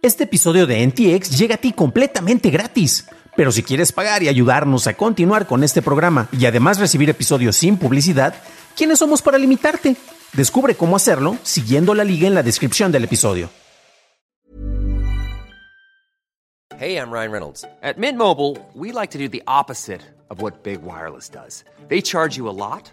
Este episodio de NTX llega a ti completamente gratis. Pero si quieres pagar y ayudarnos a continuar con este programa y además recibir episodios sin publicidad, ¿quiénes somos para limitarte? Descubre cómo hacerlo siguiendo la liga en la descripción del episodio. Hey, I'm Ryan Reynolds. At Mint Mobile, we like to do the opposite of what Big Wireless does. They charge you a lot,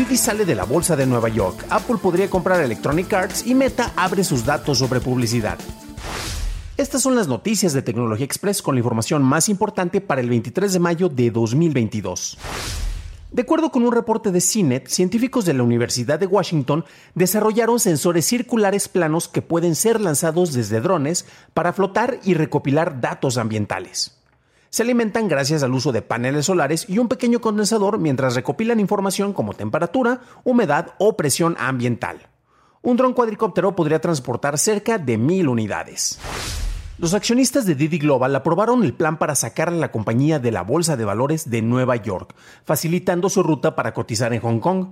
Sale de la bolsa de Nueva York, Apple podría comprar Electronic Arts y Meta abre sus datos sobre publicidad. Estas son las noticias de Tecnología Express con la información más importante para el 23 de mayo de 2022. De acuerdo con un reporte de CINET, científicos de la Universidad de Washington desarrollaron sensores circulares planos que pueden ser lanzados desde drones para flotar y recopilar datos ambientales. Se alimentan gracias al uso de paneles solares y un pequeño condensador mientras recopilan información como temperatura, humedad o presión ambiental. Un dron cuadricóptero podría transportar cerca de mil unidades. Los accionistas de Didi Global aprobaron el plan para sacar a la compañía de la Bolsa de Valores de Nueva York, facilitando su ruta para cotizar en Hong Kong.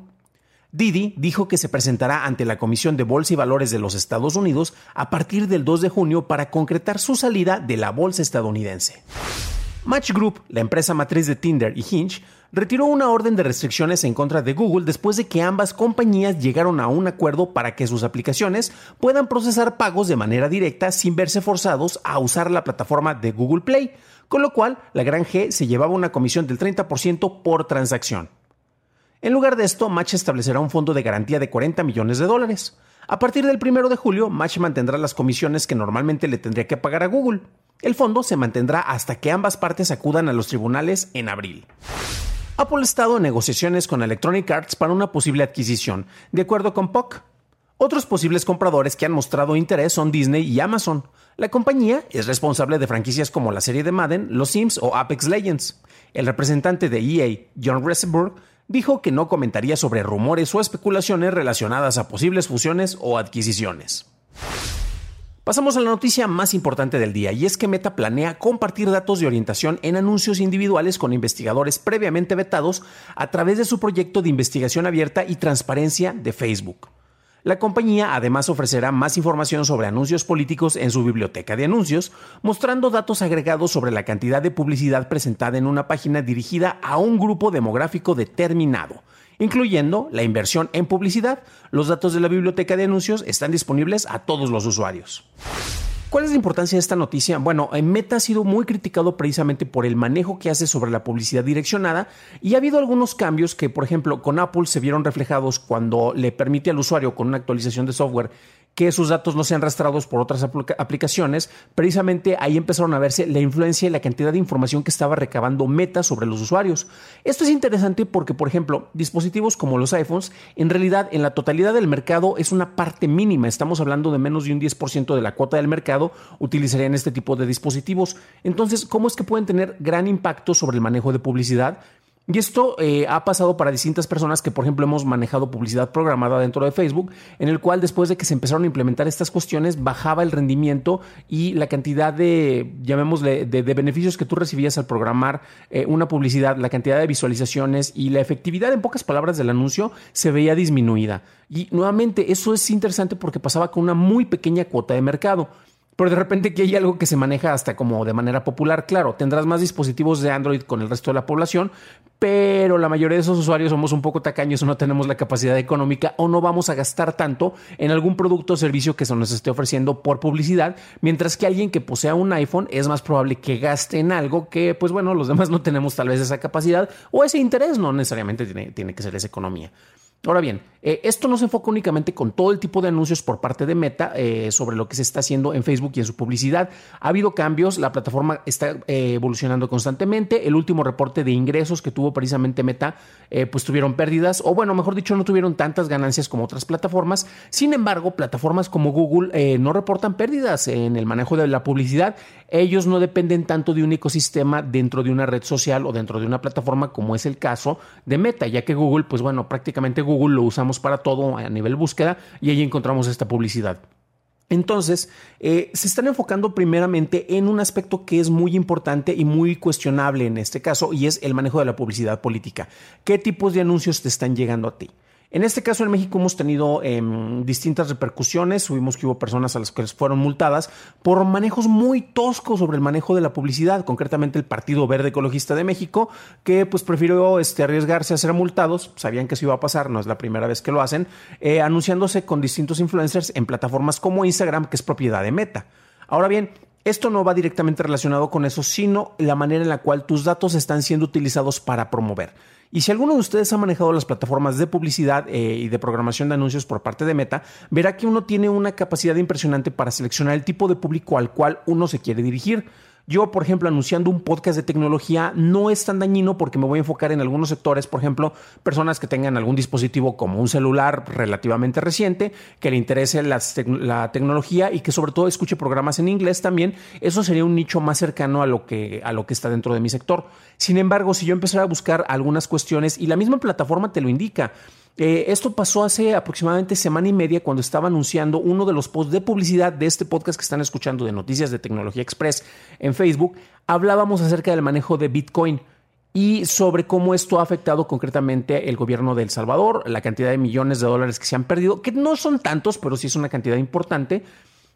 Didi dijo que se presentará ante la Comisión de Bolsa y Valores de los Estados Unidos a partir del 2 de junio para concretar su salida de la bolsa estadounidense. Match Group, la empresa matriz de Tinder y Hinge, retiró una orden de restricciones en contra de Google después de que ambas compañías llegaron a un acuerdo para que sus aplicaciones puedan procesar pagos de manera directa sin verse forzados a usar la plataforma de Google Play, con lo cual la gran G se llevaba una comisión del 30% por transacción. En lugar de esto, Match establecerá un fondo de garantía de 40 millones de dólares. A partir del 1 de julio, Match mantendrá las comisiones que normalmente le tendría que pagar a Google. El fondo se mantendrá hasta que ambas partes acudan a los tribunales en abril. Apple ha estado en negociaciones con Electronic Arts para una posible adquisición, de acuerdo con POC. Otros posibles compradores que han mostrado interés son Disney y Amazon. La compañía es responsable de franquicias como la serie de Madden, Los Sims o Apex Legends. El representante de EA, John Resenberg, dijo que no comentaría sobre rumores o especulaciones relacionadas a posibles fusiones o adquisiciones. Pasamos a la noticia más importante del día y es que Meta planea compartir datos de orientación en anuncios individuales con investigadores previamente vetados a través de su proyecto de investigación abierta y transparencia de Facebook. La compañía además ofrecerá más información sobre anuncios políticos en su biblioteca de anuncios, mostrando datos agregados sobre la cantidad de publicidad presentada en una página dirigida a un grupo demográfico determinado, incluyendo la inversión en publicidad. Los datos de la biblioteca de anuncios están disponibles a todos los usuarios. ¿Cuál es la importancia de esta noticia? Bueno, Meta ha sido muy criticado precisamente por el manejo que hace sobre la publicidad direccionada y ha habido algunos cambios que, por ejemplo, con Apple se vieron reflejados cuando le permite al usuario con una actualización de software que sus datos no sean arrastrados por otras aplicaciones, precisamente ahí empezaron a verse la influencia y la cantidad de información que estaba recabando Meta sobre los usuarios. Esto es interesante porque, por ejemplo, dispositivos como los iPhones, en realidad en la totalidad del mercado es una parte mínima, estamos hablando de menos de un 10% de la cuota del mercado utilizarían este tipo de dispositivos. Entonces, ¿cómo es que pueden tener gran impacto sobre el manejo de publicidad? Y esto eh, ha pasado para distintas personas que, por ejemplo, hemos manejado publicidad programada dentro de Facebook, en el cual después de que se empezaron a implementar estas cuestiones, bajaba el rendimiento y la cantidad de, llamémosle, de, beneficios que tú recibías al programar eh, una publicidad, la cantidad de visualizaciones y la efectividad, en pocas palabras, del anuncio se veía disminuida. Y nuevamente, eso es interesante porque pasaba con una muy pequeña cuota de mercado pero de repente que hay algo que se maneja hasta como de manera popular. Claro, tendrás más dispositivos de Android con el resto de la población, pero la mayoría de esos usuarios somos un poco tacaños o no tenemos la capacidad económica o no vamos a gastar tanto en algún producto o servicio que se nos esté ofreciendo por publicidad, mientras que alguien que posea un iPhone es más probable que gaste en algo que, pues bueno, los demás no tenemos tal vez esa capacidad o ese interés, no necesariamente tiene, tiene que ser esa economía. Ahora bien, eh, esto no se enfoca únicamente con todo el tipo de anuncios por parte de Meta eh, sobre lo que se está haciendo en Facebook y en su publicidad. Ha habido cambios, la plataforma está eh, evolucionando constantemente. El último reporte de ingresos que tuvo precisamente Meta, pues tuvieron pérdidas, o bueno, mejor dicho, no tuvieron tantas ganancias como otras plataformas. Sin embargo, plataformas como Google no reportan pérdidas en el manejo de la publicidad. Ellos no dependen tanto de un ecosistema dentro de una red social o dentro de una plataforma como es el caso de Meta, ya que Google, pues bueno, prácticamente Google lo usamos para todo a nivel búsqueda y ahí encontramos esta publicidad. Entonces, eh, se están enfocando primeramente en un aspecto que es muy importante y muy cuestionable en este caso, y es el manejo de la publicidad política. ¿Qué tipos de anuncios te están llegando a ti? En este caso en México hemos tenido em, distintas repercusiones, subimos que hubo personas a las que fueron multadas por manejos muy toscos sobre el manejo de la publicidad, concretamente el Partido Verde Ecologista de México, que pues prefirió este, arriesgarse a ser multados, sabían que eso iba a pasar, no es la primera vez que lo hacen, eh, anunciándose con distintos influencers en plataformas como Instagram, que es propiedad de Meta. Ahora bien, esto no va directamente relacionado con eso, sino la manera en la cual tus datos están siendo utilizados para promover. Y si alguno de ustedes ha manejado las plataformas de publicidad eh, y de programación de anuncios por parte de Meta, verá que uno tiene una capacidad impresionante para seleccionar el tipo de público al cual uno se quiere dirigir. Yo, por ejemplo, anunciando un podcast de tecnología no es tan dañino porque me voy a enfocar en algunos sectores, por ejemplo, personas que tengan algún dispositivo como un celular relativamente reciente, que le interese la, tecnología y que sobre todo escuche programas en inglés también. Eso sería un nicho más cercano a lo que, a lo que está dentro de mi sector. Sin embargo, si yo empezara a buscar algunas cuestiones y la misma plataforma te lo indica, eh, esto pasó hace aproximadamente semana y media cuando estaba anunciando uno de los posts de publicidad de este podcast que están escuchando de Noticias de Tecnología Express en Facebook. Hablábamos acerca del manejo de Bitcoin y sobre cómo esto ha afectado concretamente el gobierno de El Salvador, la cantidad de millones de dólares que se han perdido, que no son tantos, pero sí es una cantidad importante.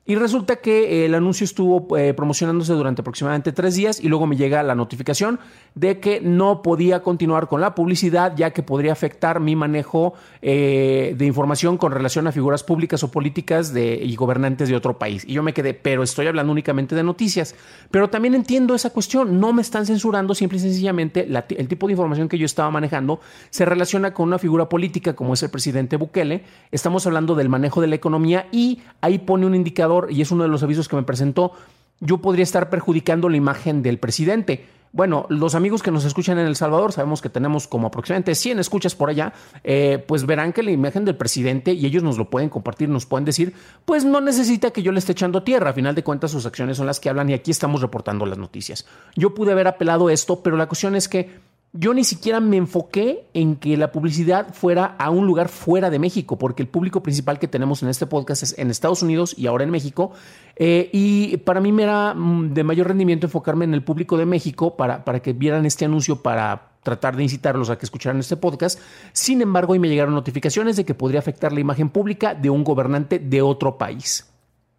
Y resulta que el anuncio estuvo eh, promocionándose durante aproximadamente tres días y luego me llega la notificación de que no podía continuar con la publicidad ya que podría afectar mi manejo eh, de información con relación a figuras públicas o políticas de, y gobernantes de otro país. Y yo me quedé, pero estoy hablando únicamente de noticias. Pero también entiendo esa cuestión, no me están censurando, simple y sencillamente el tipo de información que yo estaba manejando se relaciona con una figura política como es el presidente Bukele. Estamos hablando del manejo de la economía y ahí pone un indicador y es uno de los avisos que me presentó, yo podría estar perjudicando la imagen del presidente. Bueno, los amigos que nos escuchan en El Salvador, sabemos que tenemos como aproximadamente 100 escuchas por allá, eh, pues verán que la imagen del presidente, y ellos nos lo pueden compartir, nos pueden decir, pues no necesita que yo le esté echando tierra, a final de cuentas sus acciones son las que hablan y aquí estamos reportando las noticias. Yo pude haber apelado esto, pero la cuestión es que yo ni siquiera me enfoqué en que la publicidad fuera a un lugar fuera de México, porque el público principal que tenemos en este podcast es en Estados Unidos y ahora en México. Eh, y para mí me era mm, de mayor rendimiento enfocarme en el público de México para, para que vieran este anuncio para tratar de incitarlos a que escucharan este podcast. Sin embargo, hoy me llegaron notificaciones de que podría afectar la imagen pública de un gobernante de otro país.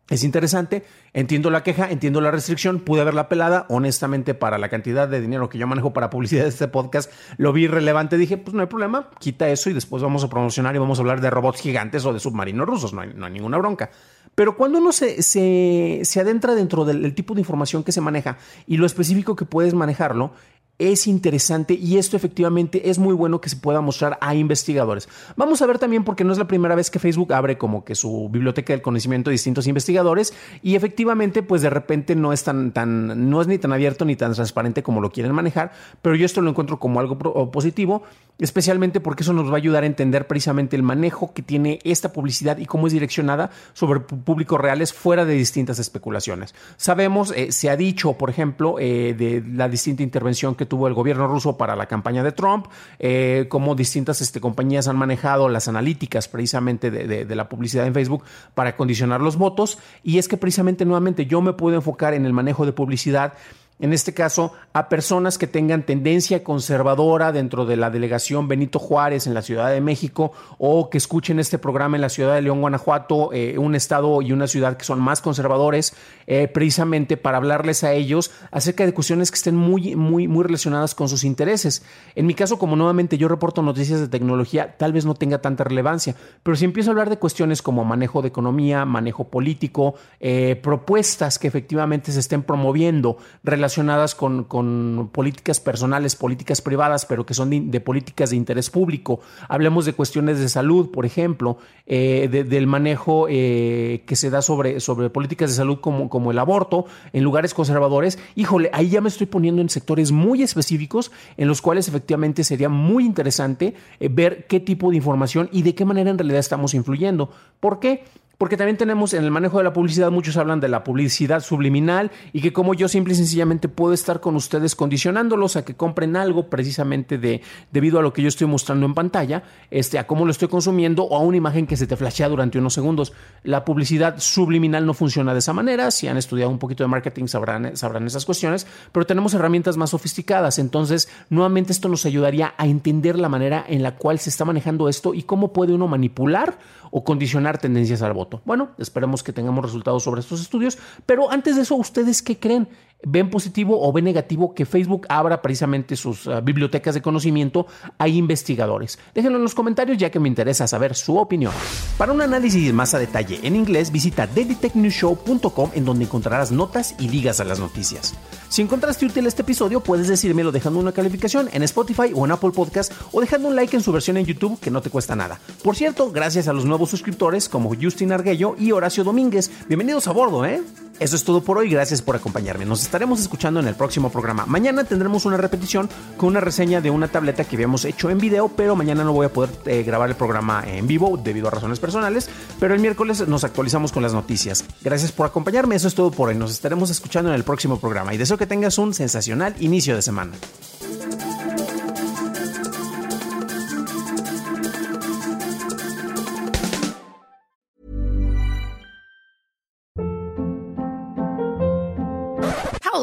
Es interesante, entiendo la queja, entiendo la restricción, pude haberla pelada, honestamente para la cantidad de dinero que yo manejo para publicidad de este podcast, lo vi relevante, dije, pues no hay problema, quita eso y después vamos a promocionar y vamos a hablar de robots gigantes o de submarinos rusos, no hay, ninguna bronca. Pero cuando uno se, se, adentra dentro del, tipo de información que se maneja y lo específico que puedes manejarlo, es interesante y esto efectivamente es muy bueno que se pueda mostrar a investigadores. Vamos a ver también porque no es la primera vez que Facebook abre como que su biblioteca del conocimiento de distintos investigadores y efectivamente pues de repente no es tan, tan no es ni tan abierto ni tan transparente como lo quieren manejar, pero yo esto lo encuentro como algo positivo, especialmente porque eso nos va a ayudar a entender precisamente el manejo que tiene esta publicidad y cómo es direccionada sobre públicos reales fuera de distintas especulaciones. Sabemos, eh, se ha dicho, por ejemplo, eh, de la distinta intervención que tuvo el gobierno ruso para la campaña de Trump, eh, cómo distintas este, compañías han manejado las analíticas precisamente de, la publicidad en Facebook para condicionar los votos. Y es que precisamente nuevamente yo me puedo enfocar en el manejo de publicidad en este caso, a personas que tengan tendencia conservadora dentro de la delegación Benito Juárez en la Ciudad de México o que escuchen este programa en la ciudad de León, Guanajuato, eh, un estado y una ciudad que son más conservadores, eh, precisamente para hablarles a ellos acerca de cuestiones que estén muy, muy, muy relacionadas con sus intereses. En mi caso, como nuevamente yo reporto noticias de tecnología, tal vez no tenga tanta relevancia, pero si empiezo a hablar de cuestiones como manejo de economía, manejo político, eh, propuestas que efectivamente se estén promoviendo, relacionadas con, políticas personales, políticas privadas, pero que son de, políticas de interés público. Hablemos de cuestiones de salud, por ejemplo, eh, del manejo eh, que se da sobre, políticas de salud como, como el aborto en lugares conservadores. Híjole, ahí ya me estoy poniendo en sectores muy específicos en los cuales efectivamente sería muy interesante eh, ver qué tipo de información y de qué manera en realidad estamos influyendo. ¿Por qué? Porque también tenemos en el manejo de la publicidad, muchos hablan de la publicidad subliminal y que como yo simple y sencillamente puedo estar con ustedes condicionándolos a que compren algo precisamente de, debido a lo que yo estoy mostrando en pantalla, este, a cómo lo estoy consumiendo o a una imagen que se te flashea durante unos segundos. La publicidad subliminal no funciona de esa manera. Si han estudiado un poquito de marketing sabrán, sabrán esas cuestiones, pero tenemos herramientas más sofisticadas. Entonces, nuevamente esto nos ayudaría a entender la manera en la cual se está manejando esto y cómo puede uno manipular o condicionar tendencias al voto. Bueno, esperemos que tengamos resultados sobre estos estudios, pero antes de eso, ¿ustedes qué creen? Ven positivo o ven negativo que Facebook abra precisamente sus ah, bibliotecas de conocimiento a investigadores. Déjenlo en los comentarios ya que me interesa saber su opinión. Para un análisis más a detalle en inglés, visita dailytechnewshow.com en donde encontrarás notas y ligas a las noticias. Si encontraste útil este episodio, puedes decírmelo dejando una calificación en Spotify o en Apple Podcast o dejando un like en su versión en YouTube que no te cuesta nada. Por cierto, gracias a los nuevos suscriptores como Justin Arguello y Horacio Domínguez. Bienvenidos a bordo, ¿eh? Eso es todo por hoy, gracias por acompañarme. Nos estaremos escuchando en el próximo programa. Mañana tendremos una repetición con una reseña de una tableta que habíamos hecho en video, pero mañana no voy a poder eh, grabar el programa en vivo debido a razones personales, pero el miércoles nos actualizamos con las noticias. Gracias por acompañarme, eso es todo por hoy. Nos estaremos escuchando en el próximo programa y deseo que tengas un sensacional inicio de semana.